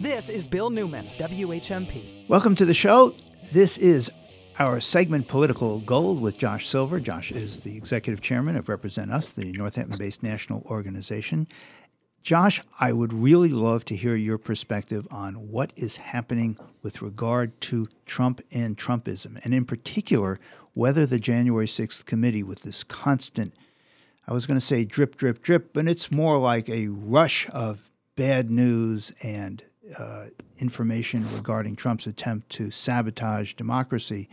This is Bill Newman, WHMP. Welcome to the show. This is our segment Political Gold with Josh Silver. Josh is the executive chairman of Represent Us, the Northampton based national organization. Josh, I would really love to hear your perspective on what is happening with regard to Trump and Trumpism, and in particular, whether the January 6th committee, with this constant, I was going to say drip, drip, drip, but it's more like a rush of bad news and uh, information regarding Trump's attempt to sabotage democracy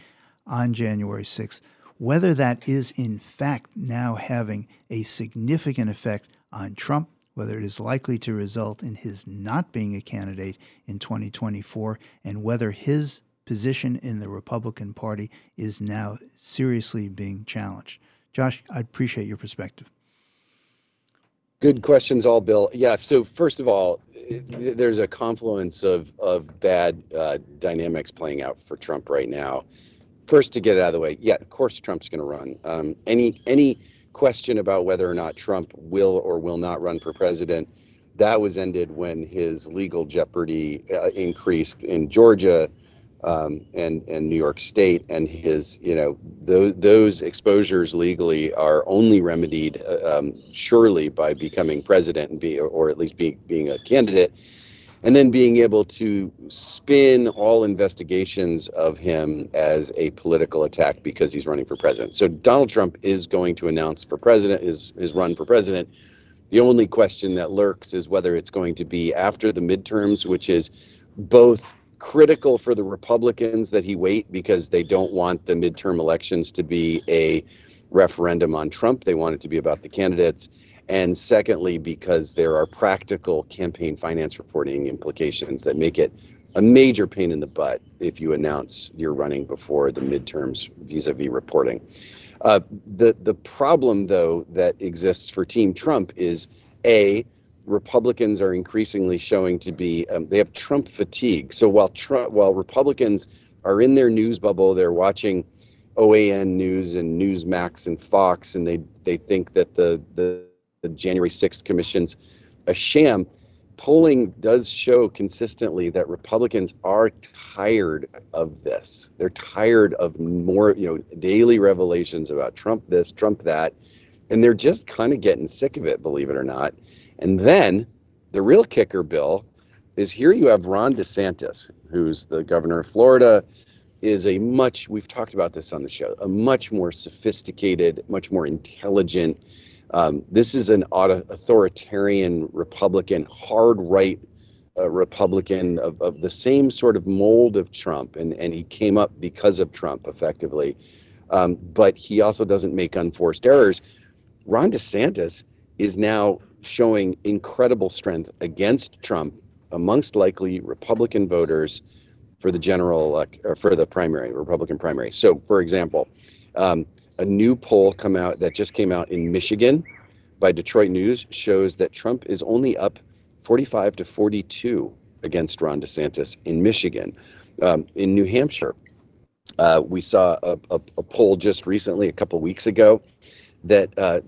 on January 6th, whether that is in fact now having a significant effect on Trump, whether it is likely to result in his not being a candidate in 2024, and whether his position in the Republican Party is now seriously being challenged. Josh, I appreciate your perspective. Good questions, all, Bill. Yeah. So first of all, there's a confluence of of bad uh, dynamics playing out for Trump right now first to get it out of the way, yeah, of course Trump's going to run. Um, any any question about whether or not Trump will or will not run for president, that was ended when his legal jeopardy uh, increased in Georgia um, and and New York State, and his you know those those exposures legally are only remedied uh, um, surely by becoming president and be or at least being being a candidate and then being able to spin all investigations of him as a political attack because he's running for president. So Donald Trump is going to announce for president his his run for president. The only question that lurks is whether it's going to be after the midterms, which is both critical for the Republicans that he wait because they don't want the midterm elections to be a referendum on Trump. They want it to be about the candidates and secondly, because there are practical campaign finance reporting implications that make it a major pain in the butt if you announce you're running before the midterms vis-a-vis reporting. Uh, the the problem, though, that exists for Team Trump is a Republicans are increasingly showing to be um, they have Trump fatigue. So while Trump, while Republicans are in their news bubble, they're watching OAN News and Newsmax and Fox, and they they think that the the the January 6th commission's a sham. Polling does show consistently that Republicans are tired of this. They're tired of more, you know, daily revelations about Trump this, Trump that, and they're just kind of getting sick of it, believe it or not. And then the real kicker, Bill, is here you have Ron DeSantis, who's the governor of Florida, is a much, we've talked about this on the show, a much more sophisticated, much more intelligent, um, this is an authoritarian Republican, hard right uh, Republican of, of the same sort of mold of Trump, and, and he came up because of Trump effectively. Um, but he also doesn't make unforced errors. Ron DeSantis is now showing incredible strength against Trump amongst likely Republican voters for the general or for the primary Republican primary. So, for example, um, a new poll come out that just came out in Michigan by Detroit News shows that Trump is only up 45 to 42 against Ron DeSantis in Michigan. Um, in New Hampshire, uh, we saw a, a, a, poll just recently, a couple weeks ago, that uh,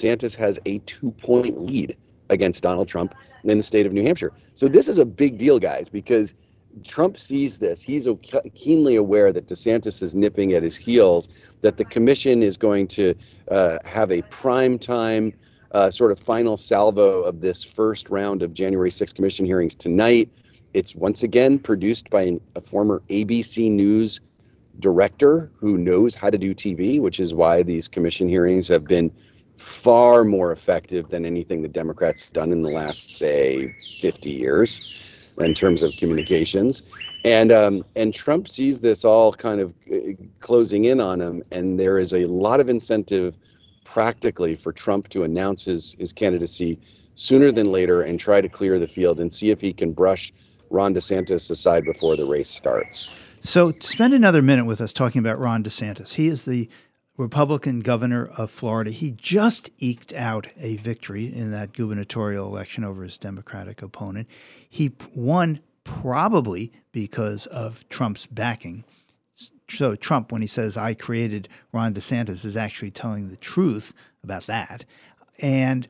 has a two point lead against Donald Trump in the state of New Hampshire. So this is a big deal, guys, because Trump sees this. He's keenly aware that DeSantis is nipping at his heels, that the commission is going to uh, have a prime time uh, sort of final salvo of this first round of January 6 commission hearings tonight. It's once again produced by an, a former ABC News director who knows how to do TV, which is why these commission hearings have been far more effective than anything the Democrats have done in the last, say, 50 years in terms of communications. And um, and Trump sees this all kind of uh, closing in on him, and there is a lot of incentive, practically, for Trump to announce his his candidacy sooner than later and try to clear the field and see if he can brush Ron DeSantis aside before the race starts. So, spend another minute with us talking about Ron DeSantis. He is the Republican governor of Florida. He just eked out a victory in that gubernatorial election over his Democratic opponent. He won probably because of Trump's backing. So, Trump, when he says, I created Ron DeSantis, is actually telling the truth about that. And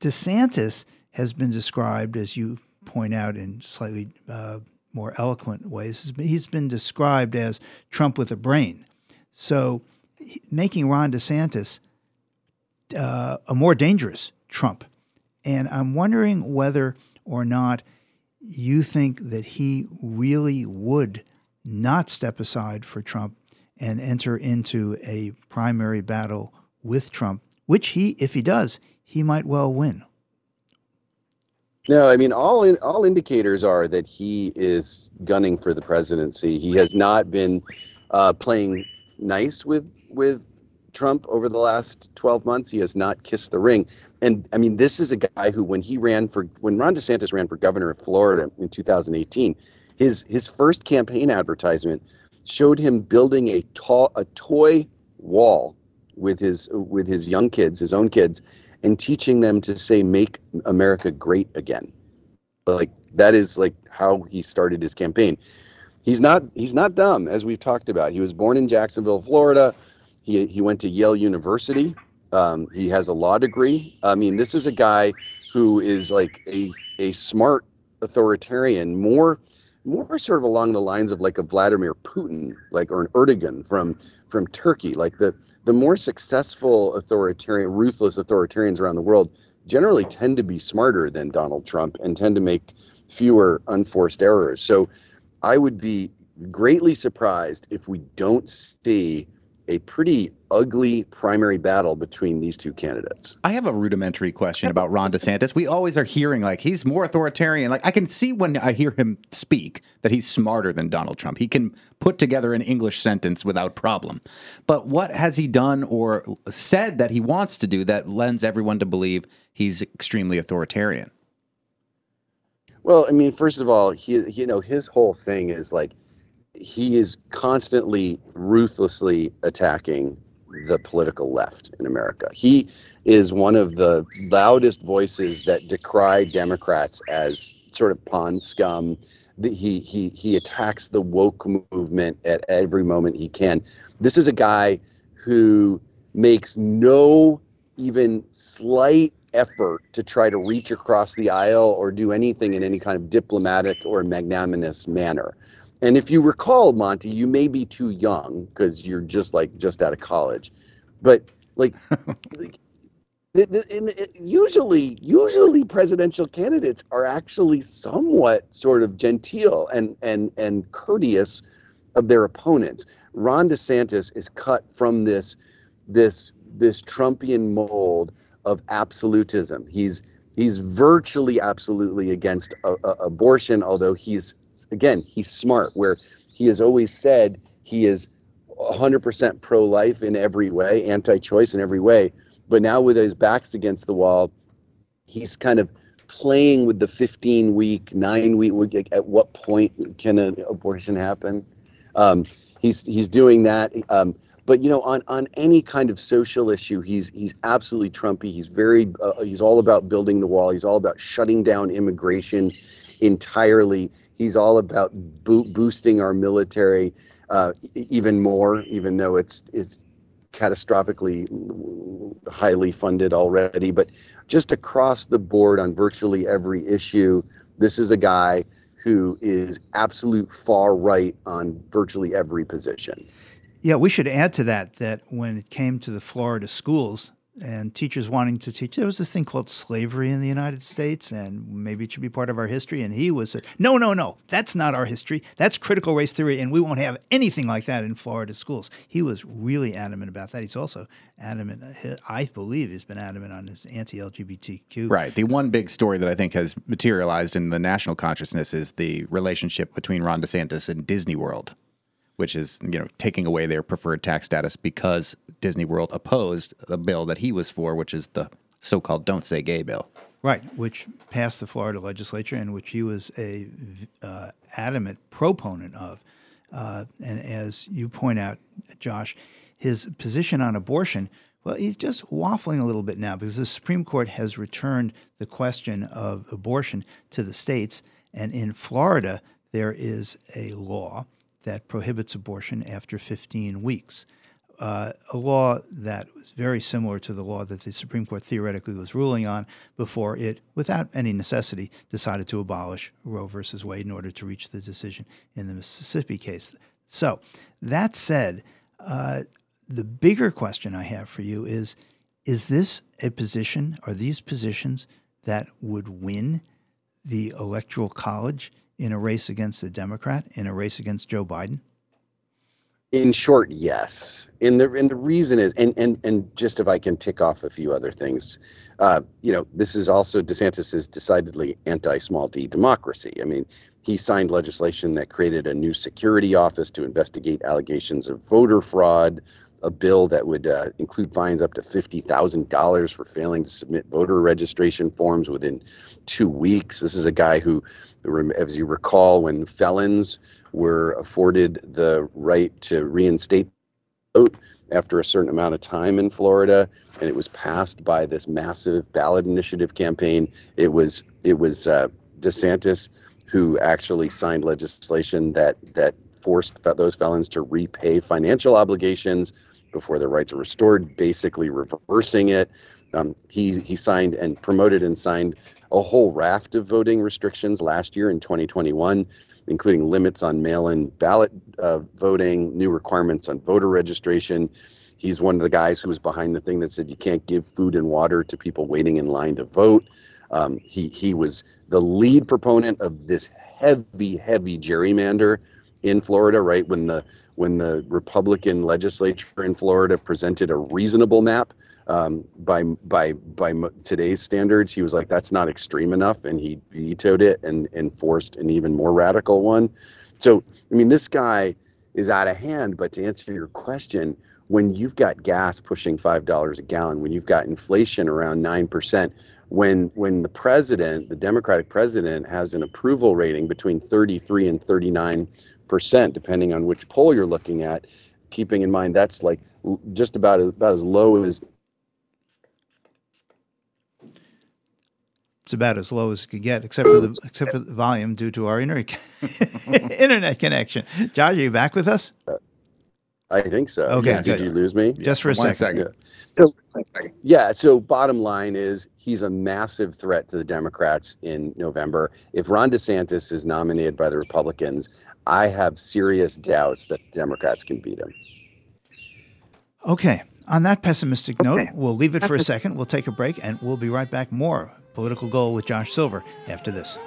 DeSantis has been described, as you point out in slightly uh, more eloquent ways, he's been described as Trump with a brain. So making Ron DeSantis uh, a more dangerous Trump. And I'm wondering whether or not you think that he really would not step aside for Trump and enter into a primary battle with Trump, which he, if he does, he might well win. No, I mean all in, all indicators are that he is gunning for the presidency. He has not been uh, playing nice with with Trump over the last 12 months. He has not kissed the ring. And I mean, this is a guy who, when he ran for, when Ron DeSantis ran for governor of Florida in 2018, his his first campaign advertisement showed him building a tall a toy wall with his with his young kids, his own kids, and teaching them to say "Make America Great Again." Like that is like how he started his campaign. He's not he's not dumb, as we've talked about. He was born in Jacksonville, Florida. He he went to Yale University. Um, he has a law degree. I mean, this is a guy who is like a a smart authoritarian, more more sort of along the lines of like a Vladimir Putin, like or an Erdogan from from Turkey, like the the more successful authoritarian, ruthless authoritarians around the world generally tend to be smarter than Donald Trump and tend to make fewer unforced errors. So I would be greatly surprised if we don't see a pretty ugly primary battle between these two candidates. I have a rudimentary question about Ron DeSantis. We always are hearing like he's more authoritarian. Like I can see when I hear him speak that he's smarter than Donald Trump. He can put together an English sentence without problem. But what has he done or said that he wants to do that lends everyone to believe he's extremely authoritarian? Well, I mean, first of all, he you know his whole thing is like he is constantly ruthlessly attacking the political left in America. He is one of the loudest voices that decry Democrats as sort of pond scum. He he he attacks the woke movement at every moment he can. This is a guy who makes no even slight effort to try to reach across the aisle or do anything in any kind of diplomatic or magnanimous manner. And if you recall, Monty, you may be too young because you're just like just out of college, but like, like usually, usually presidential candidates are actually somewhat sort of genteel and and and courteous of their opponents. Ron DeSantis is cut from this this this Trumpian mold of absolutism. He's he's virtually absolutely against a, a, abortion, although he's again, he's smart, where he has always said he is 100% pro life in every way, anti choice in every way. But now, with his backs against the wall, he's kind of playing with the 15 week, nine week. At what point can an abortion happen? Um, he's he's doing that. Um, but you know, on on any kind of social issue, he's he's absolutely Trumpy. He's very uh, he's all about building the wall. He's all about shutting down immigration entirely. He's all about bo- boosting our military uh, even more, even though it's it's catastrophically highly funded already. But just across the board on virtually every issue, this is a guy who is absolute far right on virtually every position. Yeah, we should add to that that when it came to the Florida schools, and teachers wanting to teach. There was this thing called slavery in the United States, and maybe it should be part of our history. And he was, no, no, no, that's not our history. That's critical race theory, and we won't have anything like that in Florida schools. He was really adamant about that. He's also adamant, I believe, he's been adamant on his anti LGBTQ. Right. The one big story that I think has materialized in the national consciousness is the relationship between Ron DeSantis and Disney World which is you know taking away their preferred tax status because Disney World opposed the bill that he was for, which is the so-called "Don't Say Gay" bill. Right, which passed the Florida legislature and which he was a uh, adamant proponent of. Uh, and as you point out, Josh, his position on abortion. Well, he's just waffling a little bit now because the Supreme Court has returned the question of abortion to the states. And in Florida, there is a law that prohibits abortion after 15 weeks. uh, a law that was very similar to the law that the Supreme Court theoretically was ruling on before it, without any necessity, decided to abolish Roe versus Wade in order to reach the decision in the Mississippi case. So, that said, uh, the bigger question I have for you is is this a position, are these positions that would win the Electoral College in a race against a Democrat, in a race against Joe Biden? In short, yes. And the and the reason is, and and and just if I can tick off a few other things, uh, you know, this is also DeSantis is decidedly anti-small d democracy. I mean, he signed legislation that created a new security office to investigate allegations of voter fraud, a bill that would uh, include fines up to $50,000 for failing to submit voter registration forms within two weeks. This is a guy who, as you recall, when felons were afforded the right to reinstate vote after a certain amount of time in Florida, and it was passed by this massive ballot initiative campaign. It was it was uh, DeSantis who actually signed legislation that that forced those felons to repay financial obligations before their rights are restored, basically reversing it. Um, he he signed and promoted and signed a whole raft of voting restrictions last year in 2021, including limits on mail-in ballot uh, voting, new requirements on voter registration. He's one of the guys who was behind the thing that said you can't give food and water to people waiting in line to vote. Um, he he was the lead proponent of this heavy, heavy gerrymander in Florida, right when the when the Republican legislature in Florida presented a reasonable map um, by by by today's standards, he was like, "That's not extreme enough," and he vetoed it and enforced an even more radical one. So, I mean, this guy is out of hand. But to answer your question, when you've got gas pushing five dollars a gallon, when you've got inflation around nine percent, when when the president, the Democratic president, has an approval rating between 33 and 39 percent, depending on which poll you're looking at. Keeping in mind that's like just about about as low as it's about as low as it could get, except for the except for the volume due to our internet internet connection. Josh, are you back with us? I think so. Okay, yeah, did you lose me? Just for a One second. second. So, yeah. So, bottom line is he's a massive threat to the Democrats in November. If Ron DeSantis is nominated by the Republicans, I have serious doubts that the Democrats can beat him. Okay. On that pessimistic note, we'll leave it for a second. We'll take a break and we'll be right back. More Political Gold with Josh Silver after this. This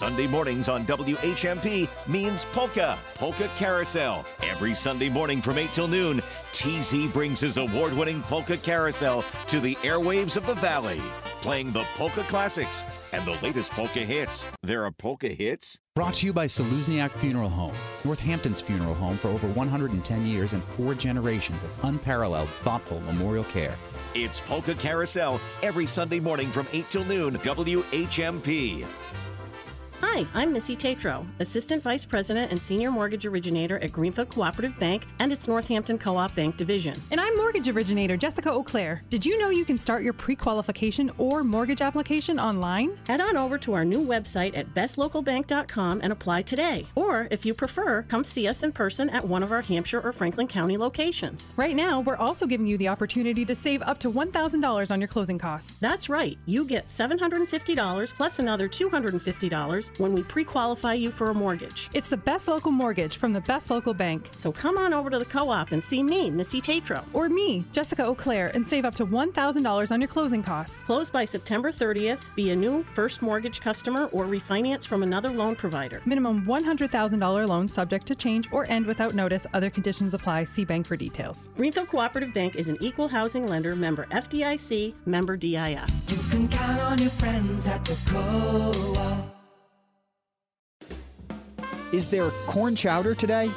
Sunday mornings on WHMP means Polka, Polka Carousel. Every Sunday morning from 8 till noon, TZ brings his award winning Polka Carousel to the airwaves of the Valley, playing the polka classics and the latest polka hits. There are polka hits? Brought to you by Czelusniak Funeral Home, Northampton's funeral home for over 110 years and four generations of unparalleled, thoughtful memorial care. It's Polka Carousel every Sunday morning from 8 till noon, WHMP. Hi, I'm Missy Tatro, Assistant Vice President and Senior Mortgage Originator at Greenfield Cooperative Bank and its Northampton Co op Bank Division. And I'm mortgage originator Jessica O'Clair. Did you know you can start your pre qualification or mortgage application online? Head on over to our new website at bestlocalbank.com and apply today. Or, if you prefer, come see us in person at one of our Hampshire or Franklin County locations. Right now, we're also giving you the opportunity to save up to $1,000 on your closing costs. That's right, you get $750 plus another $250 when we pre qualify you for a mortgage. It's the best local mortgage from the best local bank. So come on over to the co op and see me, Missy Tatro. Or me, Jessica O'Clair, and save up to $1,000 on your closing costs. Close by September 30th, be a new first mortgage customer, or refinance from another loan provider. Minimum $100,000 loan subject to change or end without notice. Other conditions apply. See bank for details. Greenfield Cooperative Bank is an equal housing lender, member FDIC, member DIF. You can count on your friends at the co-op. Is there corn chowder today?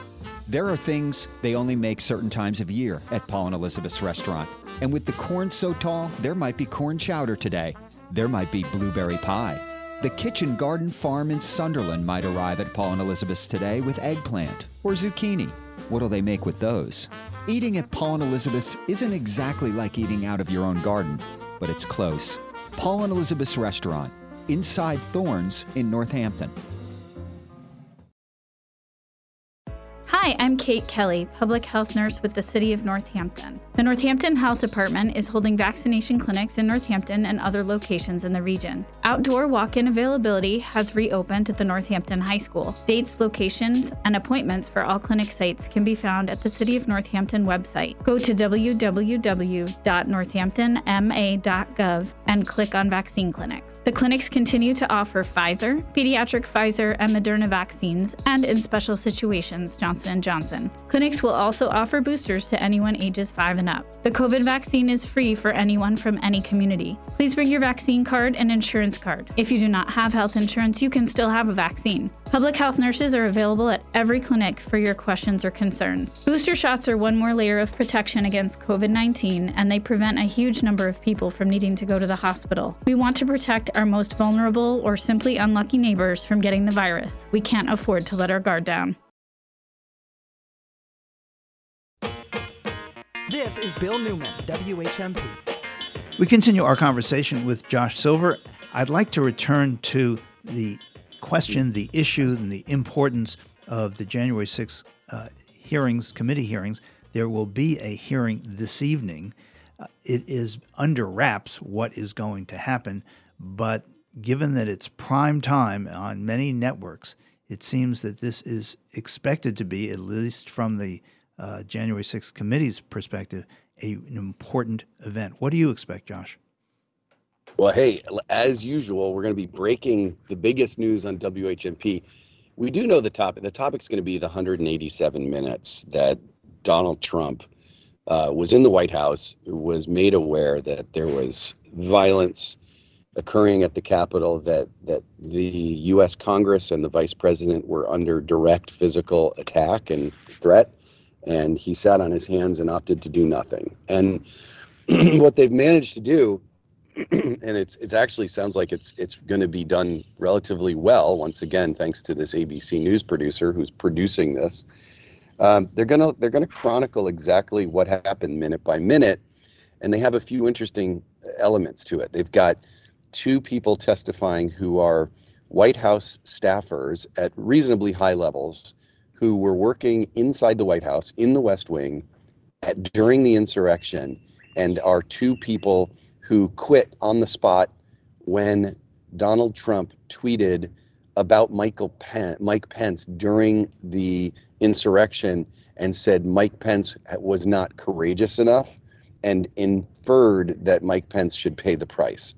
There are things they only make certain times of year at Paul and Elizabeth's restaurant. And with the corn so tall, there might be corn chowder today. There might be blueberry pie. The Kitchen Garden Farm in Sunderland might arrive at Paul and Elizabeth's today with eggplant or zucchini. What'll they make with those? Eating at Paul and Elizabeth's isn't exactly like eating out of your own garden, but it's close. Paul and Elizabeth's Restaurant, inside Thornes in Northampton. Hi, I'm Kate Kelly, public health nurse with the City of Northampton. The Northampton Health Department is holding vaccination clinics in Northampton and other locations in the region. Outdoor walk in availability has reopened at the Northampton High School. Dates, locations, and appointments for all clinic sites can be found at the City of Northampton website. Go to www.northamptonma.gov and click on vaccine clinics. The clinics continue to offer Pfizer, pediatric Pfizer, and Moderna vaccines, and in special situations, Johnson & Johnson. Clinics will also offer boosters to anyone ages 5 and up. The COVID vaccine is free for anyone from any community. Please bring your vaccine card and insurance card. If you do not have health insurance, you can still have a vaccine. Public health nurses are available at every clinic for your questions or concerns. Booster shots are one more layer of protection against COVID 19, and they prevent a huge number of people from needing to go to the hospital. We want to protect our most vulnerable or simply unlucky neighbors from getting the virus. We can't afford to let our guard down. This is Bill Newman, WHMP. We continue our conversation with Josh Silver. I'd like to return to the question, the issue, and the importance of the January 6th uh, hearings, committee hearings. There will be a hearing this evening. Uh, it is under wraps what is going to happen, but given that it's prime time on many networks, it seems that this is expected to be, at least from the uh, January 6th committee's perspective, a, an important event. What do you expect, Josh? Well, hey, as usual, we're going to be breaking the biggest news on WHMP. We do know the topic. The topic's going to be the 187 minutes that Donald Trump uh, was in the White House, was made aware that there was violence occurring at the Capitol, that that the U.S. Congress and the Vice President were under direct physical attack and threat, and he sat on his hands and opted to do nothing. And what they've managed to do and it's it's actually sounds like it's it's going to be done relatively well. Once again, thanks to this ABC News producer who's producing this. Um, they're gonna they're gonna chronicle exactly what happened minute by minute, and they have a few interesting elements to it. They've got two people testifying who are White House staffers at reasonably high levels, who were working inside the White House in the West Wing at, during the insurrection, and are two people who quit on the spot when Donald Trump tweeted about Michael Pen- Mike Pence during the insurrection and said Mike Pence was not courageous enough and inferred that Mike Pence should pay the price.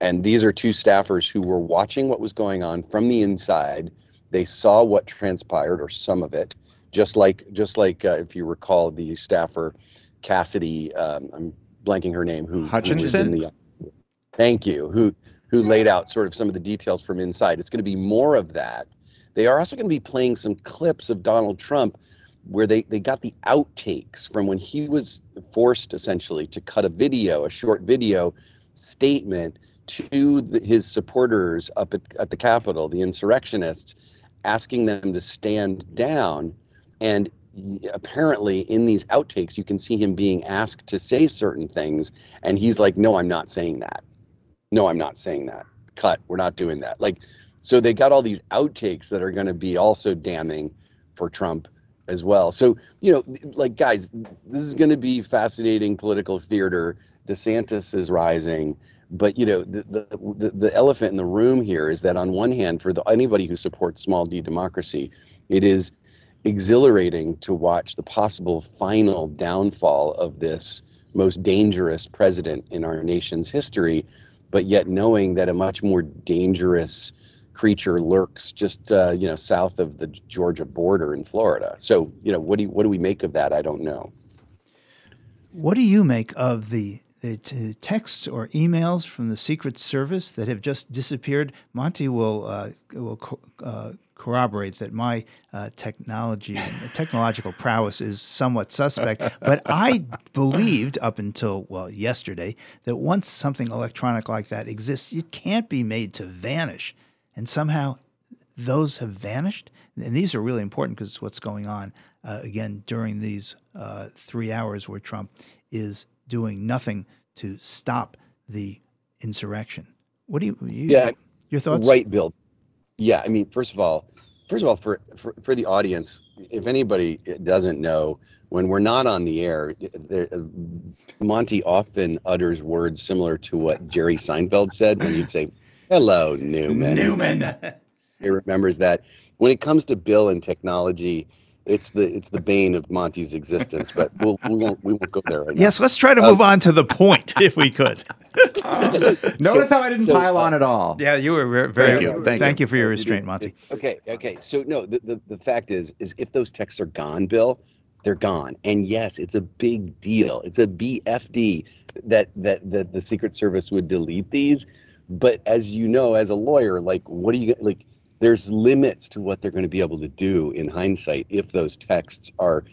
And these are two staffers who were watching what was going on from the inside. They saw what transpired, or some of it, just like just like uh, if you recall the staffer Cassidy. Um, I'm blanking her name. Who Hutchinson? Who the, thank you. Who who laid out sort of some of the details from inside. It's going to be more of that. They are also going to be playing some clips of Donald Trump where they, they got the outtakes from when he was forced essentially to cut a video, a short video statement to the, his supporters up at, at the Capitol, the insurrectionists, asking them to stand down. And apparently in these outtakes you can see him being asked to say certain things. And he's like no i'm not saying that. No i'm not saying that. Cut. We're not doing that. Like so they got all these outtakes that are going to be also damning for trump as well. So you know like guys this is going to be fascinating political theater desantis is rising but you know the, the the elephant in the room here is that on one hand for the, anybody who supports small d democracy it is exhilarating to watch the possible final downfall of this most dangerous president in our nation's history, but yet knowing that a much more dangerous creature lurks just uh, you know south of the Georgia border in Florida. So you know what do you, what do we make of that? I don't know. What do you make of the the t- texts or emails from the Secret Service that have just disappeared. Monty will uh, will co- uh, corroborate that my uh, technology technological prowess is somewhat suspect. but I believed up until well yesterday that once something electronic like that exists, it can't be made to vanish, and somehow those have vanished. And these are really important because it's what's going on uh, again during these uh, three hours where Trump is doing nothing to stop the insurrection. What do you, you yeah, your thoughts? Right, Bill. Yeah, I mean, first of all, first of all, for, for, for the audience, if anybody doesn't know, when we're not on the air, there, Monty often utters words similar to what Jerry Seinfeld said when you'd say, "Hello, Newman." Newman. he remembers that. When it comes to Bill and technology, it's the it's the bane of Monty's existence. But we'll, we won't we won't go there. Right yes, now. let's try to move um, on to the point if we could. Notice so, how I didn't so, pile on at all. Yeah, you were very. Thank you. Thank, thank you. you. for your restraint, Monty. Okay. Okay. So no, the, the the fact is is if those texts are gone, Bill, they're gone. And yes, it's a big deal. It's a BFD that that that the Secret Service would delete these. But as you know, as a lawyer, like, what are you like? There's limits to what they're going to be able to do in hindsight if those texts are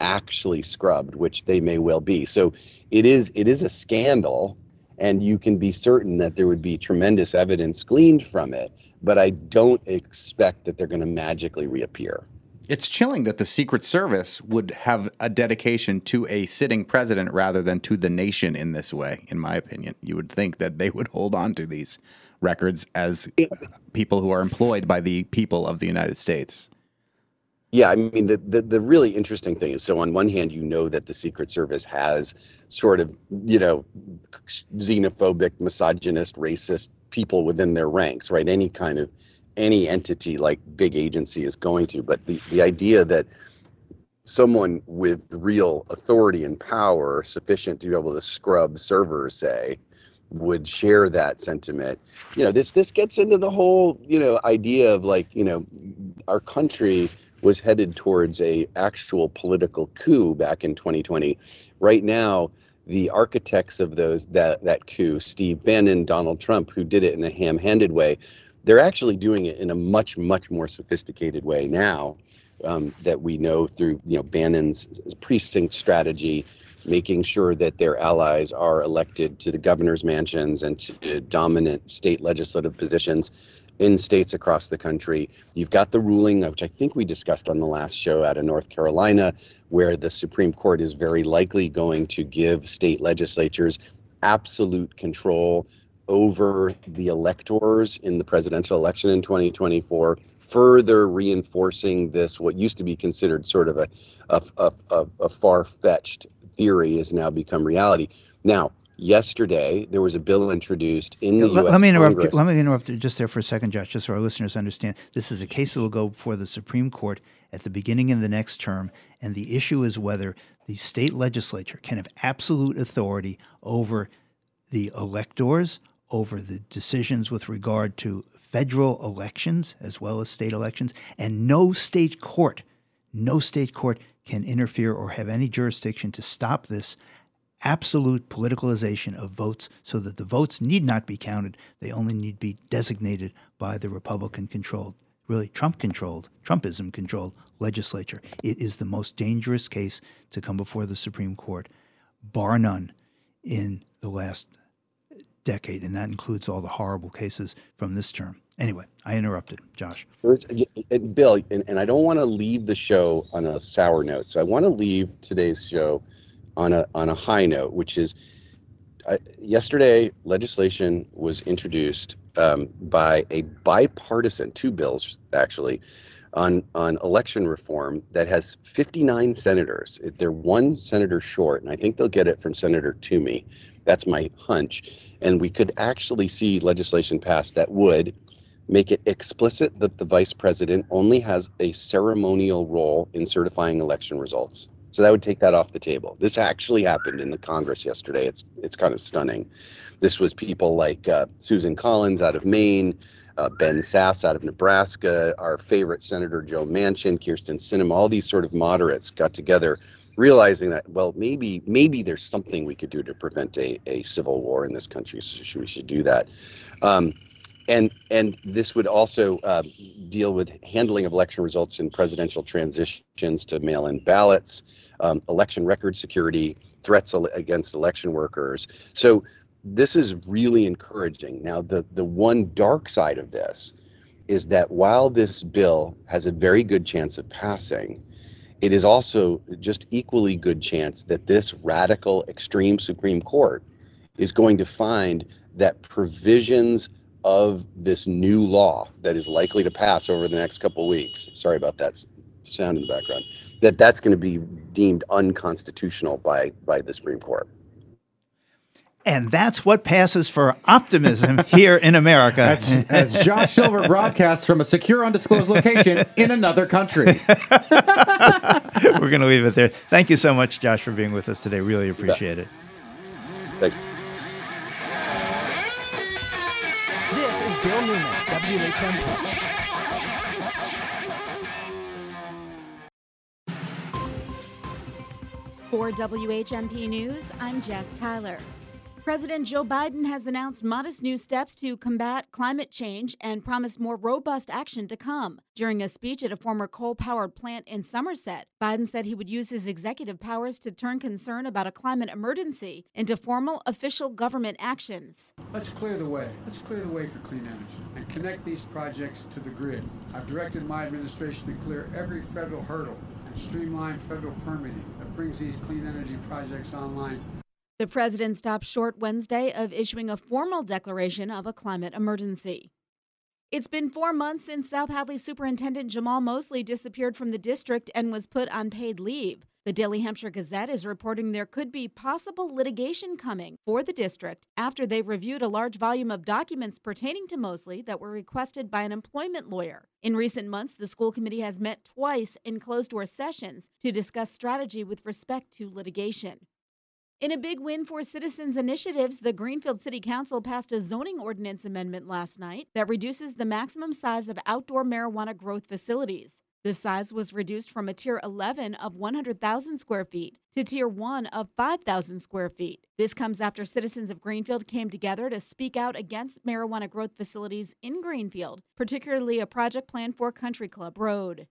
actually scrubbed which they may well be so it is it is a scandal and you can be certain that there would be tremendous evidence gleaned from it but i don't expect that they're going to magically reappear it's chilling that the Secret Service would have a dedication to a sitting president rather than to the nation in this way, in my opinion. You would think that they would hold on to these records as people who are employed by the people of the United States. Yeah, I mean the, the the really interesting thing is so on one hand you know that the Secret Service has sort of you know xenophobic, misogynist, racist people within their ranks, right? Any kind of any entity like big agency is going to, but the the idea that someone with real authority and power sufficient to be able to scrub servers, say, would share that sentiment. You know, this this gets into the whole, you know, idea of like, you know, our country was headed towards a actual political coup back in 2020. Right now, the architects of those that that coup, Steve Bannon, Donald Trump, who did it in a ham-handed way, they're actually doing it in a much much more sophisticated way now um, that we know through you know Bannon's precinct strategy making sure that their allies are elected to the governor's mansions and to dominant state legislative positions in states across the country. You've got the ruling, which I think we discussed on the last show out of North Carolina, where the Supreme Court is very likely going to give state legislatures absolute control over the electors in the presidential election in 2024 further reinforcing this what used to be considered sort of a, a, a, a far-fetched theory has now become reality. Now, yesterday there was a bill introduced in the let, U.S. Let me interrupt. Congress. Let me interrupt just there for a second, Josh, just so our listeners understand. This is a case that will go before the Supreme Court at the beginning of the next term, and the issue is whether the state legislature can have absolute authority over the electors, over the decisions with regard to federal elections as well as state elections, and no state court, no state court can interfere or have any jurisdiction to stop this absolute politicalization of votes so that the votes need not be counted. They only need be designated by the Republican controlled, really Trump controlled, Trumpism controlled legislature. It is the most dangerous case to come before the Supreme Court, bar none, in the last decade. And that includes all the horrible cases from this term. Anyway, I interrupted, Josh. Bill, and, and I don't want to leave the show on a sour note. So I want to leave today's show on a on a high note, which is uh, yesterday legislation was introduced um, by a bipartisan, two bills actually, on on election reform that has 59 senators. They're one senator short, and I think they'll get it from Senator Toomey. That's my hunch. And we could actually see legislation passed that would make it explicit that the vice president only has a ceremonial role in certifying election results. So that would take that off the table. This actually happened in the Congress yesterday. It's it's kind of stunning. This was people like uh, Susan Collins out of Maine, uh, Ben Sasse out of Nebraska, our favorite Senator Joe Manchin, Kyrsten Sinema, all these sort of moderates got together realizing that well maybe maybe there's something we could do to prevent a, a civil war in this country so we should do that um, and and this would also uh, deal with handling of election results in presidential transitions to mail-in ballots um, election record security threats against election workers. So this is really encouraging. Now the the one dark side of this is that while this bill has a very good chance of passing it is also just equally good chance that this radical extreme Supreme Court is going to find that provisions of this new law that is likely to pass over the next couple of weeks sorry about that sound in the background that that's going to be deemed unconstitutional by by the Supreme Court. And that's what passes for optimism here in America. As, as Josh Silver broadcasts from a secure, undisclosed location in another country. We're going to leave it there. Thank you so much, Josh, for being with us today. Really appreciate it. Thanks. For WHMP News, I'm Jess Tyler. President Joe Biden has announced modest new steps to combat climate change and promised more robust action to come. During a speech at a former coal powered plant in Somerset, Biden said he would use his executive powers to turn concern about a climate emergency into formal official government actions. Let's clear the way. Let's clear the way for clean energy and connect these projects to the grid. I've directed my administration to clear every federal hurdle and streamline federal permitting that brings these clean energy projects online the president stopped short Wednesday of issuing a formal declaration of a climate emergency. It's been four months since South Hadley Superintendent Jahmal Mosley disappeared from the district and was put on paid leave. The Daily Hampshire Gazette is reporting there could be possible litigation coming for the district after they reviewed a large volume of documents pertaining to Mosley that were requested by an employment lawyer. In recent months, the school committee has met twice in closed door sessions to discuss strategy with respect to litigation. In a big win for citizens' initiatives, the Greenfield City Council passed a zoning ordinance amendment last night that reduces the maximum size of outdoor marijuana growth facilities. The size was reduced from a Tier 11 of 100,000 square feet to Tier 1 of 5,000 square feet. This comes after citizens of Greenfield came together to speak out against marijuana growth facilities in Greenfield, particularly a project plan for Country Club Road.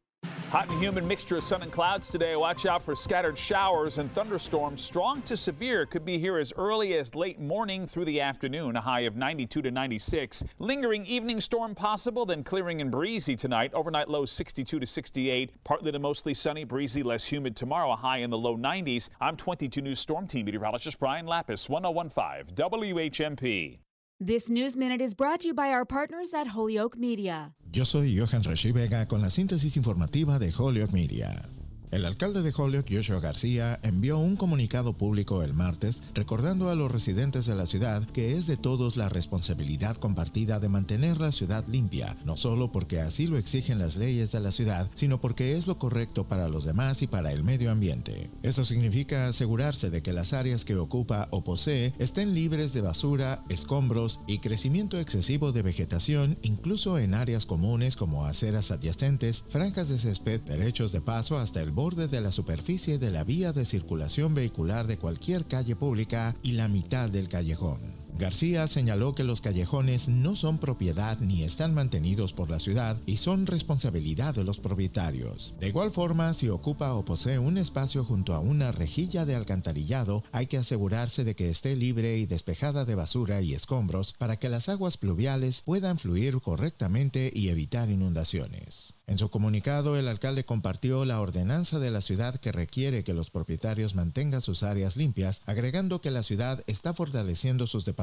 Hot and humid mixture of sun and clouds today. Watch out for scattered showers and thunderstorms. Strong to severe could be here as early as late morning through the afternoon. A high of 92 to 96. Lingering evening storm possible, then clearing and breezy tonight. Overnight low 62 to 68. Partly to mostly sunny, breezy, less humid tomorrow. A high in the low 90s. I'm 22 News Storm Team meteorologist Brian Lapis, 1015 WHMP. This News Minute is brought to you by our partners at Holyoke Media. Yo soy Johan Rashi Vega con la síntesis informativa de Holyoke Media. El alcalde de Holyoke, Joshua García, envió un comunicado público el martes recordando a los residentes de la ciudad que es de todos la responsabilidad compartida de mantener la ciudad limpia, no solo porque así lo exigen las leyes de la ciudad, sino porque es lo correcto para los demás y para el medio ambiente. Eso significa asegurarse de que las áreas que ocupa o posee estén libres de basura, escombros y crecimiento excesivo de vegetación, incluso en áreas comunes como aceras adyacentes, franjas de césped, derechos de paso hasta el borde de la superficie de la vía de circulación vehicular de cualquier calle pública y la mitad del callejón. García señaló que los callejones no son propiedad ni están mantenidos por la ciudad y son responsabilidad de los propietarios. De igual forma, si ocupa o posee un espacio junto a una rejilla de alcantarillado, hay que asegurarse de que esté libre y despejada de basura y escombros para que las aguas pluviales puedan fluir correctamente y evitar inundaciones. En su comunicado, el alcalde compartió la ordenanza de la ciudad que requiere que los propietarios mantengan sus áreas limpias, agregando que la ciudad está fortaleciendo sus departamentos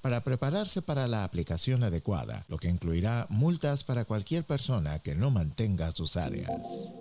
para prepararse para la aplicación adecuada, lo que incluirá multas para cualquier persona que no mantenga sus áreas.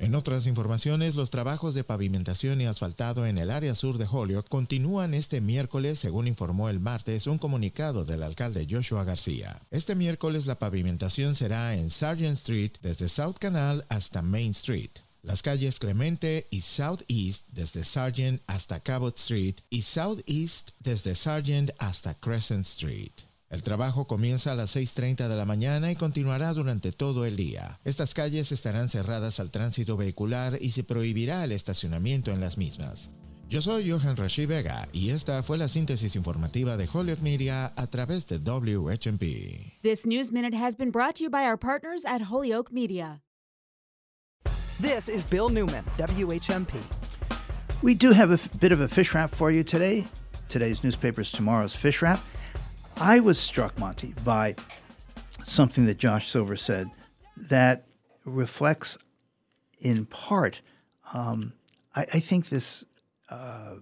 En otras informaciones, los trabajos de pavimentación y asfaltado en el área sur de Holyoke continúan este miércoles, según informó el martes un comunicado del alcalde Joshua García. Este miércoles la pavimentación será en Sargent Street desde South Canal hasta Main Street. Las calles Clemente y Southeast desde Sargent hasta Cabot Street y Southeast desde Sargent hasta Crescent Street. El trabajo comienza a las 6.30 de la mañana y continuará durante todo el día. Estas calles estarán cerradas al tránsito vehicular y se prohibirá el estacionamiento en las mismas. Yo soy Johan Rashi Vega y esta fue la síntesis informativa de Holyoke Media a través de WHMP. This News Minute has been brought to you by our partners at Holyoke Media. This is Bill Newman, WHMP. We do have a f- bit of a fish wrap for you today. Today's newspaper is tomorrow's fish wrap. I was struck, Monty, by something that Josh Silver said that reflects, in part, um, I, I, think this uh,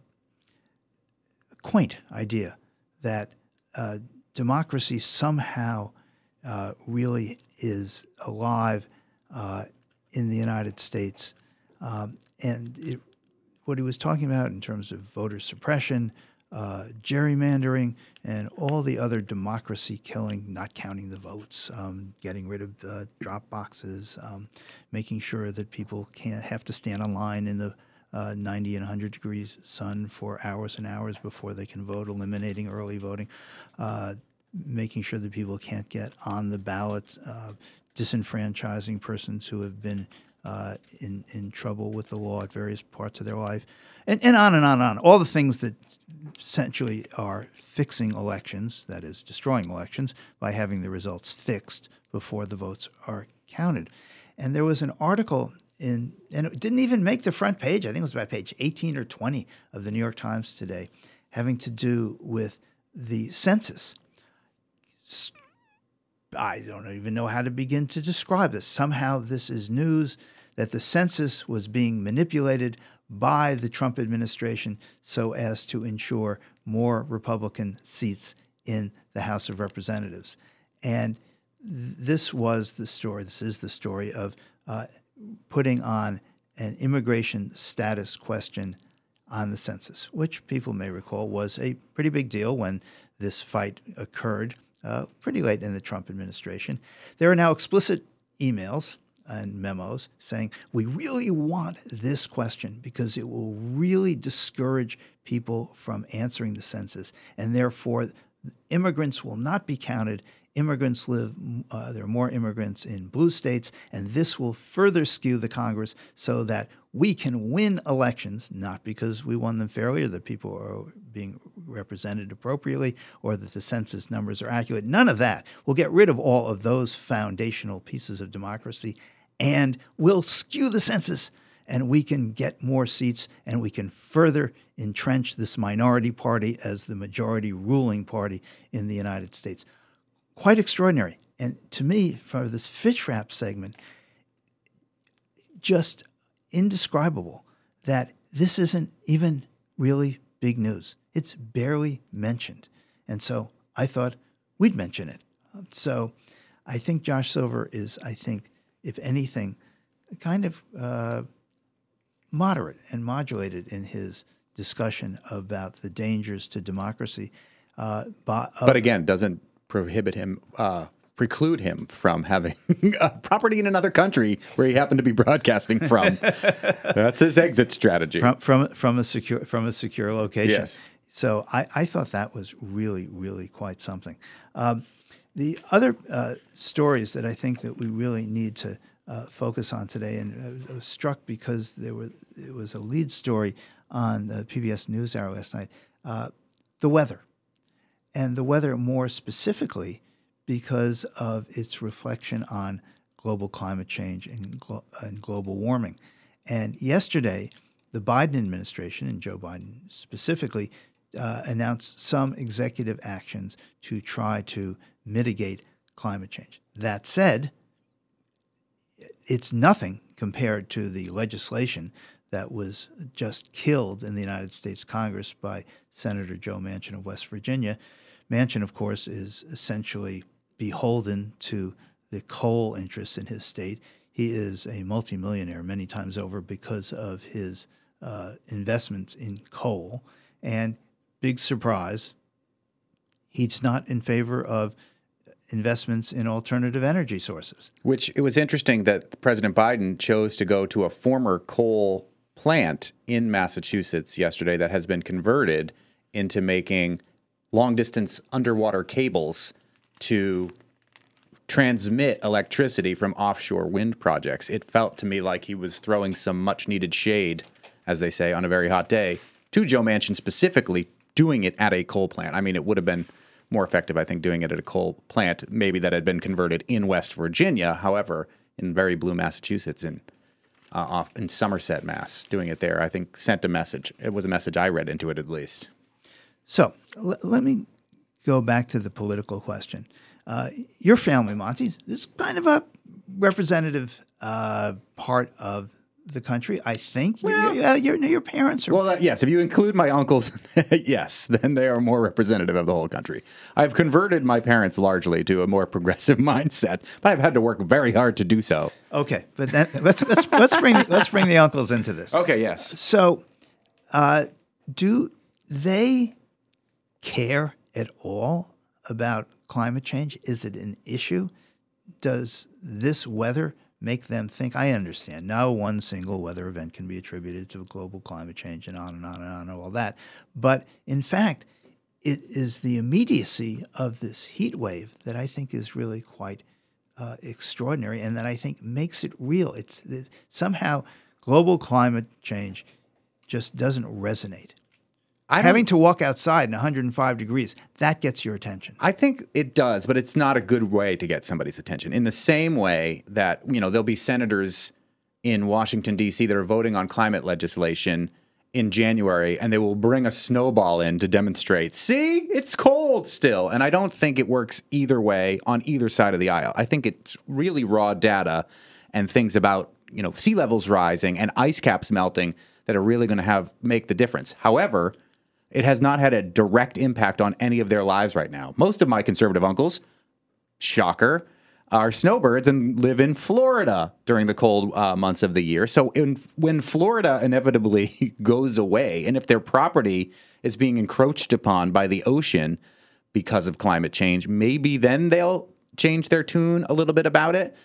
quaint idea that uh, democracy somehow uh, really is alive uh, in the United States. Um, and it, what he was talking about in terms of voter suppression, uh, gerrymandering, and all the other democracy killing, not counting the votes, um, getting rid of uh, drop boxes, um, making sure that people can't have to stand in line in the uh, 90 and 100 degrees sun for hours and hours before they can vote, eliminating early voting, uh, making sure that people can't get on the ballot, uh, disenfranchising persons who have been uh, in in trouble with the law at various parts of their life, and, and on and on and on. All the things that essentially are fixing elections, that is, destroying elections by having the results fixed before the votes are counted. And there was an article in, and it didn't even make the front page. I think it was about page 18 or 20 of the New York Times today, having to do with the census. I don't even know how to begin to describe this. Somehow, this is news that the census was being manipulated by the Trump administration so as to ensure more Republican seats in the House of Representatives. And this was the story, this is the story of uh, putting on an immigration status question on the census, which people may recall was a pretty big deal when this fight occurred uh, pretty late in the Trump administration. There are now explicit emails and memos saying we really want this question because it will really discourage people from answering the census, and therefore immigrants will not be counted. Immigrants live, uh, there are more immigrants in blue states, and this will further skew the Congress so that we can win elections, not because we won them fairly or that people are being represented appropriately or that the census numbers are accurate. None of that. We'll get rid of all of those foundational pieces of democracy and we'll skew the census and we can get more seats and we can further entrench this minority party as the majority ruling party in the United States. Quite extraordinary. And to me, for this fish wrap segment, just indescribable that this isn't even really big news. It's barely mentioned. And so I thought we'd mention it. So I think Josh Silver is, I think, if anything, kind of uh, moderate and modulated in his discussion about the dangers to democracy. Uh, but, but again, doesn't prohibit him, uh, preclude him from having property in another country where he happened to be broadcasting from. That's his exit strategy from from from a secure from a secure location. Yes. So I, I thought that was really really quite something. Um, the other uh, stories that I think that we really need to uh, focus on today, and I was struck because there were it was a lead story on the PBS NewsHour last night. Uh, the weather, and the weather more specifically because of its reflection on global climate change and, glo- and global warming. And yesterday, the Biden administration and Joe Biden specifically uh, announced some executive actions to try to mitigate climate change. That said, it's nothing compared to the legislation that was just killed in the United States Congress by Senator Joe Manchin of West Virginia. Manchin, of course, is essentially beholden to the coal interests in his state. He is a multimillionaire many times over because of his uh, investments in coal. And big surprise, he's not in favor of investments in alternative energy sources. Which it was interesting that President Biden chose to go to a former coal plant in Massachusetts yesterday that has been converted into making long distance underwater cables to transmit electricity from offshore wind projects. It felt to me like he was throwing some much needed shade, as they say, on a very hot day to Joe Manchin specifically doing it at a coal plant. I mean, it would have been more effective, I think, doing it at a coal plant, maybe that had been converted in West Virginia. However, in very blue Massachusetts, in uh, off in Somerset, Mass, doing it there, I think sent a message. It was a message I read into it, at least. So l- let me go back to the political question. Uh, your family, Monty, is kind of a representative uh, part of the country. I think well, your, your, your parents are. Well, uh, yes. If you include my uncles, yes, then they are more representative of the whole country. I've converted my parents largely to a more progressive mindset, but I've had to work very hard to do so. Okay, but then let's let's let's bring let's bring the uncles into this. Okay. Yes. So, uh, do they care at all about climate change? Is it an issue? Does this weather make them think, I understand. No one single weather event can be attributed to global climate change and on and on and on and all that. But in fact, it is the immediacy of this heat wave that I think is really quite uh, extraordinary and that I think makes it real. It's it, somehow global climate change just doesn't resonate. Having to walk outside in 105 degrees, that gets your attention. I think it does, but it's not a good way to get somebody's attention. In the same way that, you know, there'll be senators in Washington, D.C. that are voting on climate legislation in January and they will bring a snowball in to demonstrate, see, it's cold still. And I don't think it works either way on either side of the aisle. I think it's really raw data and things about, you know, sea levels rising and ice caps melting that are really going to have make the difference. However, it has not had a direct impact on any of their lives right now. Most of my conservative uncles, shocker, are snowbirds and live in Florida during the cold uh, months of the year. So in, when Florida inevitably goes away, and if their property is being encroached upon by the ocean because of climate change, maybe then they'll change their tune a little bit about it.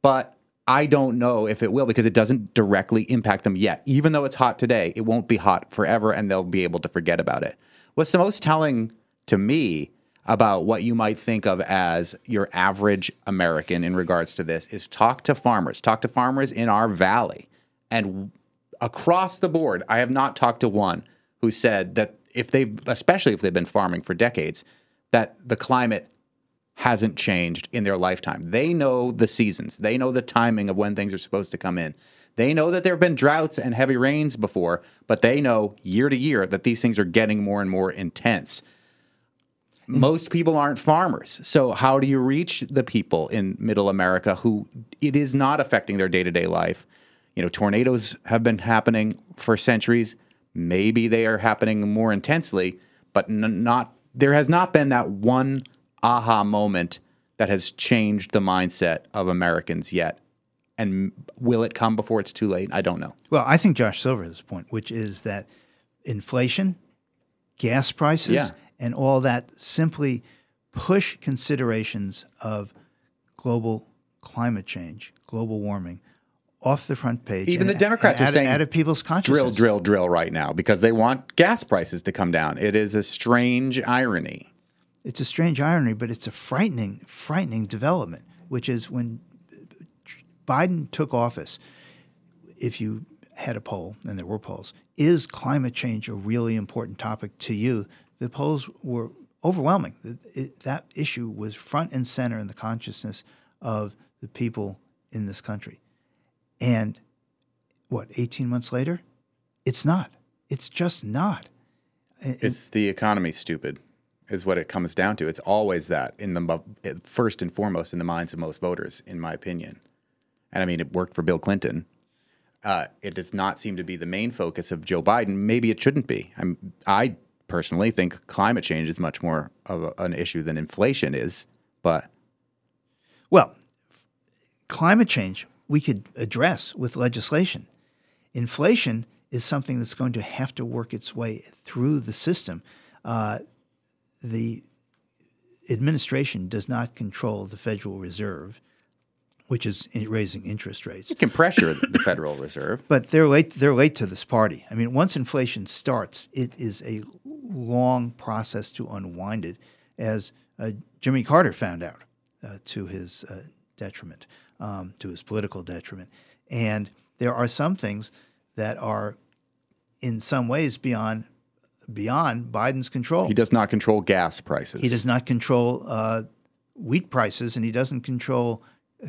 But I don't know if it will because it doesn't directly impact them yet. Even though it's hot today, it won't be hot forever and they'll be able to forget about it. What's the most telling to me about what you might think of as your average American in regards to this is talk to farmers, talk to farmers in our valley. And across the board, I have not talked to one who said that if they've, especially if they've been farming for decades, that the climate hasn't changed in their lifetime. They know the seasons, they know the timing of when things are supposed to come in. They know that there have been droughts and heavy rains before, but they know year to year that these things are getting more and more intense. Most people aren't farmers. So, how do you reach the people in middle America who it is not affecting their day to day life? You know, tornadoes have been happening for centuries. Maybe they are happening more intensely, but n- not, there has not been that one aha moment that has changed the mindset of Americans yet. And will it come before it's too late? I don't know. Well, I think Josh Silver has a point, which is that inflation, gas prices, Yeah. and all that simply push considerations of global climate change, global warming, off the front page. Even the Democrats and are saying out of people's consciousness. drill, drill, drill right now because they want gas prices to come down. It is a strange irony. It's a strange irony, but it's a frightening, frightening development, which is when Biden took office, if you had a poll, and there were polls, is climate change a really important topic to you? The polls were overwhelming. It- it- that issue was front and center in the consciousness of the people in this country. And what, 18 months later? It's not. It's just not. It's the economy, stupid, is what it comes down to. It's always that in the first and foremost in the minds of most voters, in my opinion. And I mean, it worked for Bill Clinton. Uh, it does not seem to be the main focus of Joe Biden. Maybe it shouldn't be. I'm, I personally think climate change is much more of a, an issue than inflation is. But Well, f- climate change we could address with legislation. Inflation is something that's going to have to work its way through the system. Uh, the administration does not control the Federal Reserve, which is in- raising interest rates. it can pressure the Federal Reserve. But they're late. They're late to this party. I mean, once inflation starts, it is a long process to unwind it, as uh, Jimmy Carter found out uh, to his uh, detriment, um, to his political detriment. And there are some things that are, in some ways, beyond beyond Biden's control. He does not control gas prices. He does not control uh, wheat prices, and he doesn't control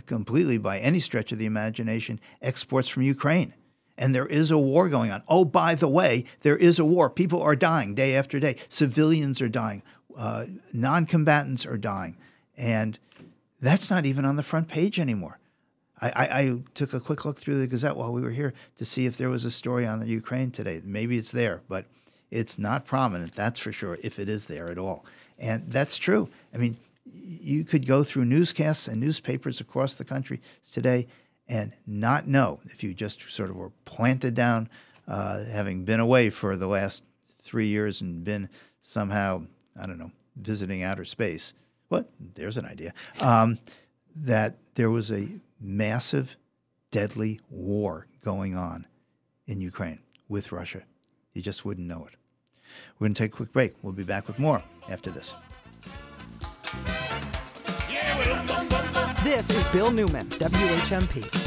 completely, by any stretch of the imagination, exports from Ukraine. And there is a war going on. Oh, by the way, there is a war. People are dying day after day. Civilians are dying. Uh, non combatants are dying. And that's not even on the front page anymore. I, I, I, took a quick look through the Gazette while we were here to see if there was a story on the Ukraine today. Maybe it's there, but it's not prominent, that's for sure, if it is there at all. And that's true. I mean, you could go through newscasts and newspapers across the country today and not know if you just sort of were planted down, uh, having been away for the last three years and been somehow, I don't know, visiting outer space. What? There's an idea. Um, that there was a massive, deadly war going on in Ukraine with Russia. You just wouldn't know it. We're going to take a quick break. We'll be back with more after this. This is Bill Newman, WHMP.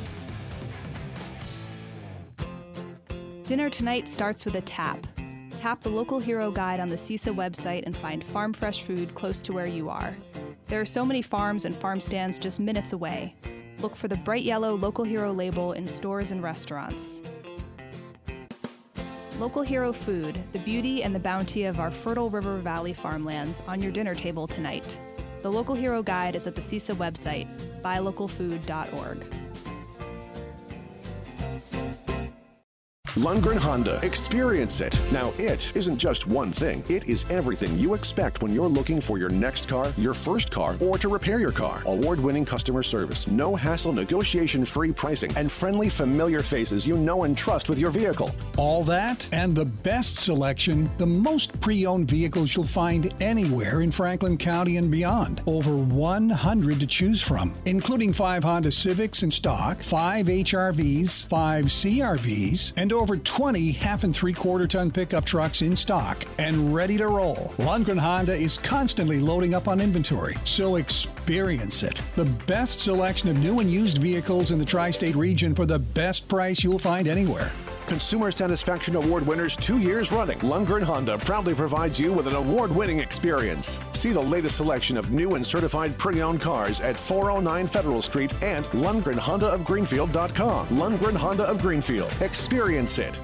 Dinner tonight starts with a tap. Tap the local hero guide on the CISA website and find farm fresh food close to where you are. There are so many farms and farm stands just minutes away. Look for the bright yellow Local Hero label in stores and restaurants. Local Hero Food, the beauty and the bounty of our fertile River Valley farmlands on your dinner table tonight. The Local Hero Guide is at the CISA website, buylocalfood.org. Lundgren Honda. Experience it. Now, it isn't just one thing, it is everything you expect when you're looking for your next car, your first car, or to repair your car. Award winning customer service, no hassle, negotiation free pricing, and friendly, familiar faces you know and trust with your vehicle. All that and the best selection, the most pre owned vehicles you'll find anywhere in Franklin County and beyond. Over 100 to choose from, including five Honda Civics in stock, five HRVs, five CRVs, and over 20 half and three quarter ton pickup trucks in stock and ready to roll. Lundgren Honda is constantly loading up on inventory, so experience it. The best selection of new and used vehicles in the tri state region for the best price you'll find anywhere. Consumer Satisfaction Award winners two years running, Lundgren Honda proudly provides you with an award winning experience. See the latest selection of new and certified pre owned cars at 409 Federal Street and LundgrenHondaofGreenfield.com. Lundgren Honda of Greenfield. Experience it.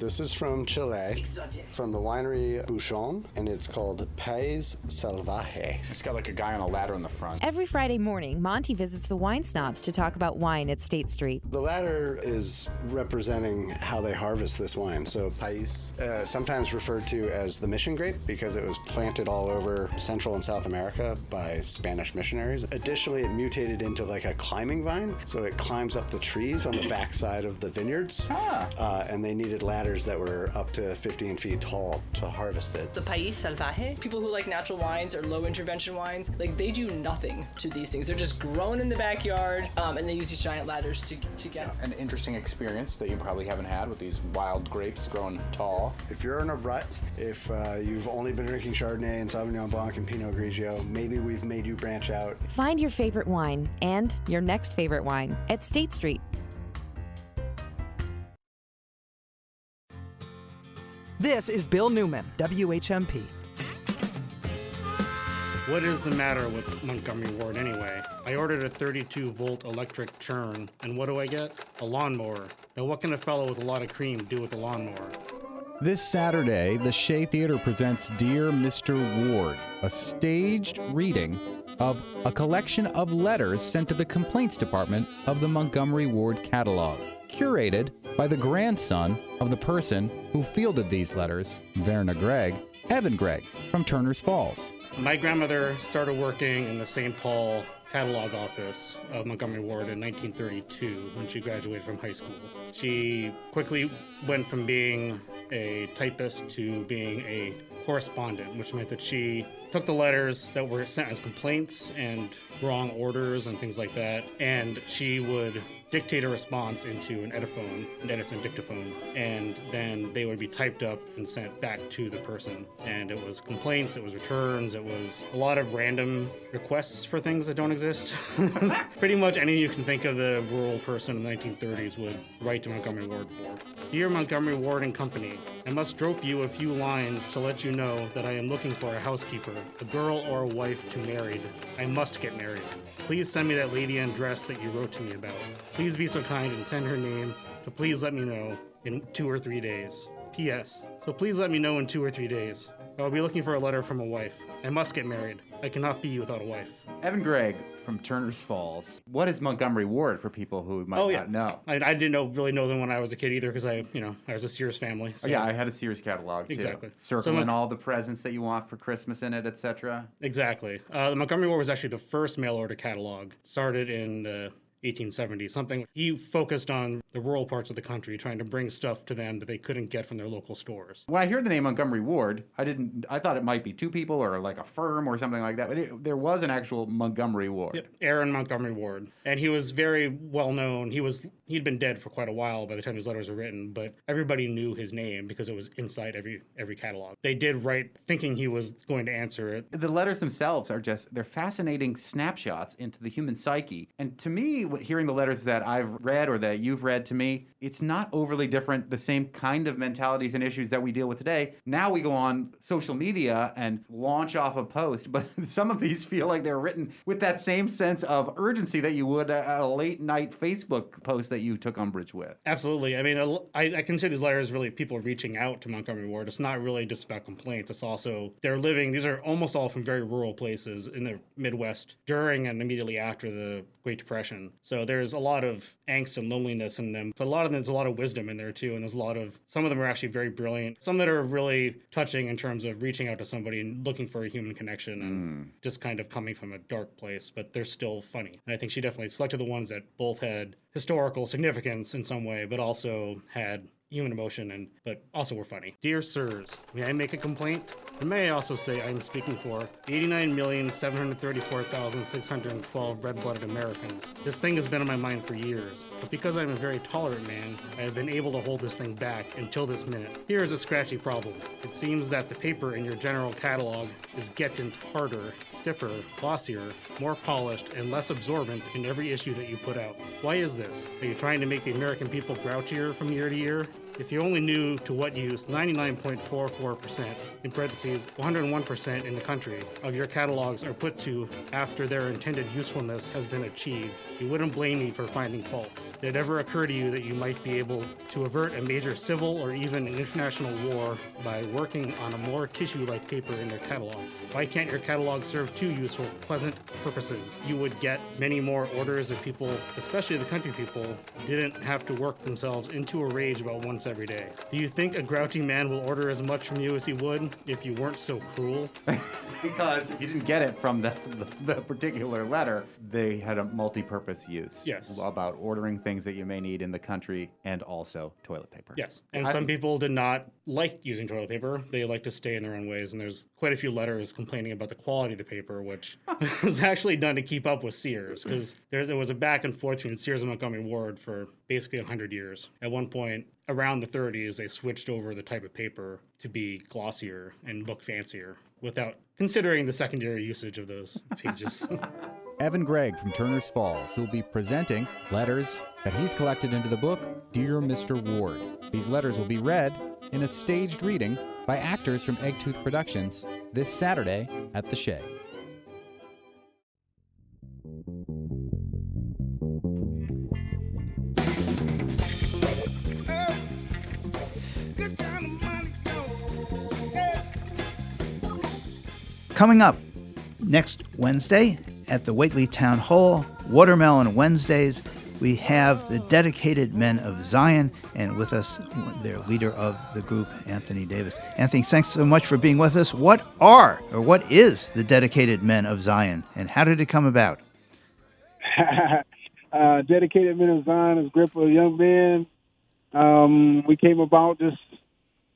This is from Chile, from the winery Bouchon, and it's called Pais Salvaje. It's got like a guy on a ladder in the front. Every Friday morning, Monty visits the wine snobs to talk about wine at State Street. The ladder is representing how they harvest this wine. So Pais, uh, sometimes referred to as the mission grape because it was planted all over Central and South America by Spanish missionaries. Additionally, it mutated into like a climbing vine, so it climbs up the trees on the backside of the vineyards, uh, and they needed ladders that were up to 15 feet tall to harvest it. The Pais Salvaje, people who like natural wines or low intervention wines, like they do nothing to these things. They're just grown in the backyard, um, and they use these giant ladders to, to get. An interesting experience that you probably haven't had with these wild grapes growing tall. If you're in a rut, if uh, you've only been drinking Chardonnay and Sauvignon Blanc and Pinot Grigio, maybe we've made you branch out. Find your favorite wine and your next favorite wine at State Street. This is Bill Newman, WHMP. What is the matter with Montgomery Ward anyway? I ordered a 32 volt electric churn, and what do I get? A lawnmower. Now, what can a fellow with a lot of cream do with a lawnmower? This Saturday, the Shea Theater presents Dear Mr. Ward, a staged reading of a collection of letters sent to the complaints department of the Montgomery Ward catalog. Curated by the grandson of the person who fielded these letters, Verna Gregg, Evan Gregg from Turner's Falls. My grandmother started working in the St. Paul catalog office of Montgomery Ward in 1932 when she graduated from high school. She quickly went from being a typist to being a correspondent, which meant that she took the letters that were sent as complaints and wrong orders and things like that, and she would dictate a response into an Ediphone, an Edison dictaphone, and then they would be typed up and sent back to the person. And it was complaints, it was returns, it was a lot of random requests for things that don't exist. Pretty much anything you can think of that a rural person in the 1930s would write to Montgomery Ward for. Dear Montgomery Ward and Company, I must drop you a few lines to let you know that I am looking for a housekeeper, a girl or a wife to marry. I must get married. Please send me that lady in dress that you wrote to me about. Please be so kind and send her name to please let me know in two or three days. P.S. So please let me know in two or three days. I will be looking for a letter from a wife. I must get married. I cannot be without a wife. Evan Gregg from Turner's Falls. What is Montgomery Ward for people who might oh yeah, not know? I, I didn't know really know them when I was a kid either because I, you know, I was a Sears family. Oh, yeah, I had a Sears catalog too. Exactly. Circling So- all the presents that you want for Christmas in it, etc. Exactly. Uh, the Montgomery Ward was actually the first mail order catalog. Started in the 1870s. Something he focused on the rural parts of the country, trying to bring stuff to them that they couldn't get from their local stores. When I hear the name Montgomery Ward, I didn't. I thought it might be two people or like a firm or something like that. But it, there was an actual Montgomery Ward. Yep, Aaron Montgomery Ward, and he was very well known. He was he'd been dead for quite a while by the time his letters were written, but everybody knew his name because it was inside every every catalog. They did write thinking he was going to answer it. The letters themselves are just they're fascinating snapshots into the human psyche. And to me, hearing the letters that I've read or that you've read to me, it's not overly different. The same kind of mentalities and issues that we deal with today. Now we go on social media and launch off a post, but some of these feel like they're written with that same sense of urgency that you would at a late night Facebook post that you took umbrage with. Absolutely. I mean, I, I consider these letters really people reaching out to Montgomery Ward. It's not really just about complaints. It's also they're living. These are almost all from very rural places in the Midwest during and immediately after the Great Depression. So there's a lot of angst and loneliness in them, but a lot of them, there's a lot of wisdom in there too. And there's a lot of some of them are actually very brilliant. Some that are really touching in terms of reaching out to somebody and looking for a human connection and hmm. just kind of coming from a dark place, but they're still funny. And I think she definitely selected the ones that both had historical significance in some way, but also had human emotion and but also were funny. Dear sirs, may I make a complaint? And may I also say I am speaking for 89,734,612 red-blooded Americans. This thing has been on my mind for years, but because I'm a very tolerant man, I have been able to hold this thing back until this minute. Here is a scratchy problem. It seems that the paper in your general catalog is getting harder, stiffer, glossier, more polished, and less absorbent in every issue that you put out. Why is this? Are you trying to make the American people grouchier from year to year? If you only knew to what use 99.44%, in parentheses 101% in the country, of your catalogs are put to after their intended usefulness has been achieved, you wouldn't blame me for finding fault. Did it ever occur to you that you might be able to avert a major civil or even an international war by working on a more tissue like paper in their catalogs? Why can't your catalog serve two useful, pleasant purposes? You would get many more orders if people, especially the country people, didn't have to work themselves into a rage about once every day. Do you think a grouchy man will order as much from you as he would if you weren't so cruel? because if you didn't get it from the, the, the particular letter, they had a multi-purpose use. Yes. About ordering things that you may need in the country and also toilet paper. Yes. And I- some people did not like using toilet paper. They like to stay in their own ways. And there's quite a few letters complaining about the quality of the paper, which was actually done to keep up with Sears because there was a back and forth between Sears and Montgomery Ward for basically 100 years. At one point, around the 30s, they switched over the type of paper to be glossier and look fancier without considering the secondary usage of those pages. Evan Gregg from Turner's Falls, who will be presenting letters that he's collected into the book Dear Mr. Ward. These letters will be read in a staged reading by actors from Eggtooth Productions this Saturday at the Shea. Coming up next Wednesday at the Whately Town Hall, Watermelon Wednesdays. we have the dedicated men of Zion, and with us, their leader of the group, Anthony Davis. Anthony, thanks so much for being with us. What are, or what is the dedicated men of Zion, and how did it come about? uh, dedicated men of Zion is a group of young men. Um, we came about just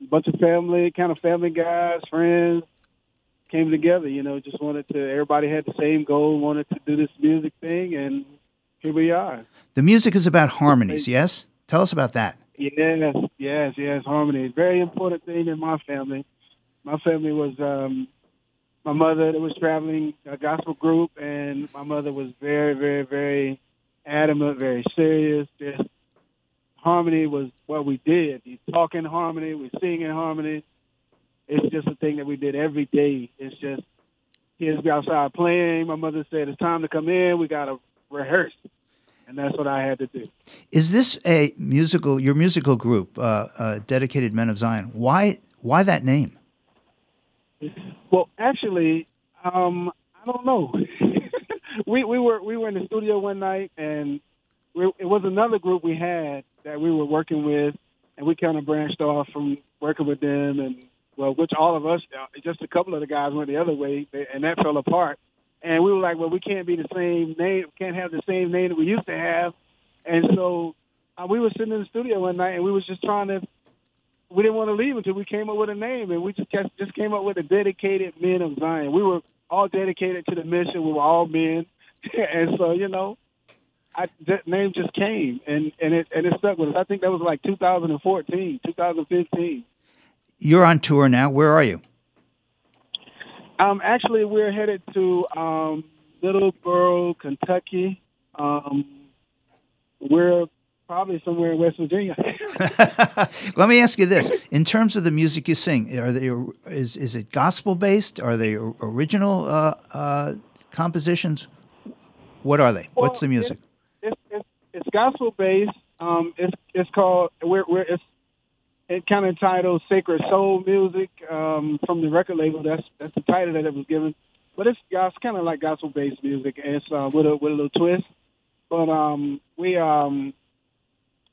a bunch of family, kind of family guys, friends, came together. You know, just wanted to. Everybody had the same goal, wanted to do this music thing, and here we are. The music is about harmonies, yes? Tell us about that. Yes, yes, yes. Harmony, very important thing in my family. My family was um, my mother that was traveling a gospel group, and my mother was very, very, very adamant, very serious. Just harmony was what we did. We talk in harmony, we sing in harmony. It's just a thing that we did every day. It's just kids be outside playing. My mother said it's time to come in. We got to rehearse, and that's what I had to do. Is this a musical? Your musical group, uh, uh, dedicated Men of Zion. Why? Why that name? Well, actually, um, I don't know. we we were we were in the studio one night, and we, it was another group we had that we were working with, and we kind of branched off from working with them, and well, which all of us, uh, just a couple of the guys went the other way, and that fell apart. And we were like, well, we can't be the same name, can't have the same name that we used to have, and so uh, we were sitting in the studio one night, and we was just trying to. We didn't want to leave until we came up with a name, and we just just came up with a dedicated men of Zion. We were all dedicated to the mission. We were all men, and so you know, I, that name just came and and it and it stuck with us. I think that was like 2014, 2015. You're on tour now. Where are you? Um, actually, we're headed to um, Middleborough, Kentucky. Um, we're probably somewhere in West Virginia. Let me ask you this: In terms of the music you sing, are they is is it gospel based? Are they original uh, uh, compositions? What are they? Well, What's the music? It's, it's, it's gospel based. Um, it's it's called we're, we're it's it kind of titled Sacred Soul Music um, from the record label. That's that's the title that it was given. But it's it's kind of like gospel based music. It's uh, with a with a little twist. But um, we um,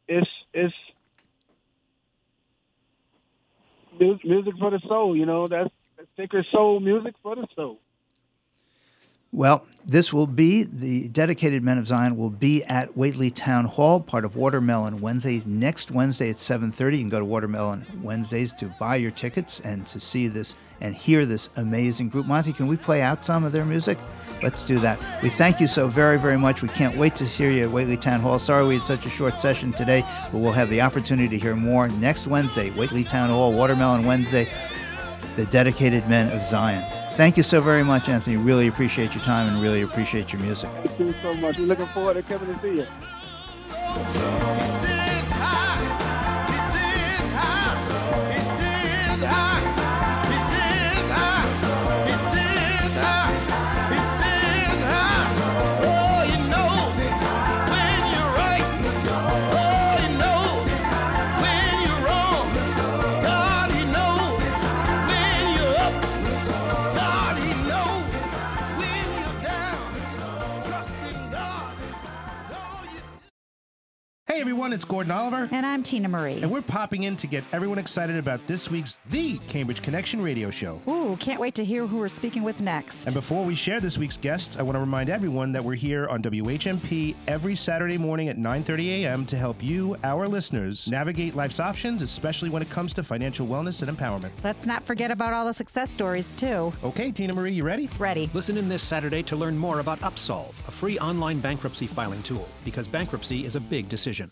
it's it's mu- music for the soul. You know, that's sacred soul music for the soul. Well, this will be the dedicated Men of Zion will be at Whately Town Hall, part of Watermelon Wednesday Next Wednesday at 7:30, you can go to Watermelon Wednesdays to buy your tickets and to see this and hear this amazing group. Monty, can we play out some of their music? Let's do that. We thank you so very, very much. We can't wait to hear you at Whately Town Hall. Sorry we had such a short session today, but we'll have the opportunity to hear more next Wednesday, Whately Town Hall, Watermelon Wednesday, the dedicated Men of Zion. Thank you so very much, Anthony. Really appreciate your time and really appreciate your music. Thank you so much. We're looking forward to coming to see you. Everyone, it's Gordon Oliver. And I'm Tina Marie. And we're popping in to get everyone excited about this week's The Cambridge Connection radio show. Ooh, can't wait to hear who we're speaking with next. And before we share this week's guests, I want to remind everyone that we're here on WHMP every Saturday morning at 9:30 a.m. to help you, our listeners, navigate life's options, especially when it comes to financial wellness and empowerment. Let's not forget about all the success stories, too. Okay, Tina Marie, you ready? Ready. Listen in this Saturday to learn more about Upsolve, a free online bankruptcy filing tool, because bankruptcy is a big decision.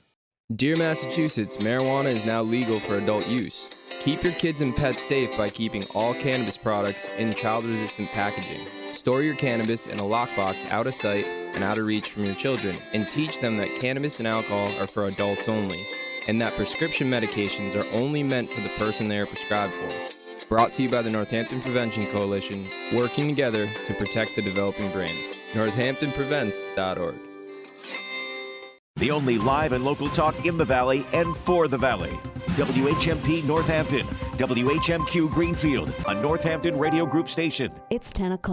Dear Massachusetts, marijuana is now legal for adult use. Keep your kids and pets safe by keeping all cannabis products in child resistant packaging. Store your cannabis in a lockbox out of sight and out of reach from your children, and teach them that cannabis and alcohol are for adults only, and that prescription medications are only meant for the person they are prescribed for. Brought to you by the Northampton Prevention Coalition, working together to protect the developing brain. NorthamptonPrevents.org. The only live and local talk in the Valley and for the Valley. WHMP Northampton, WHMQ Greenfield, a Northampton Radio Group station. It's 10 o'clock.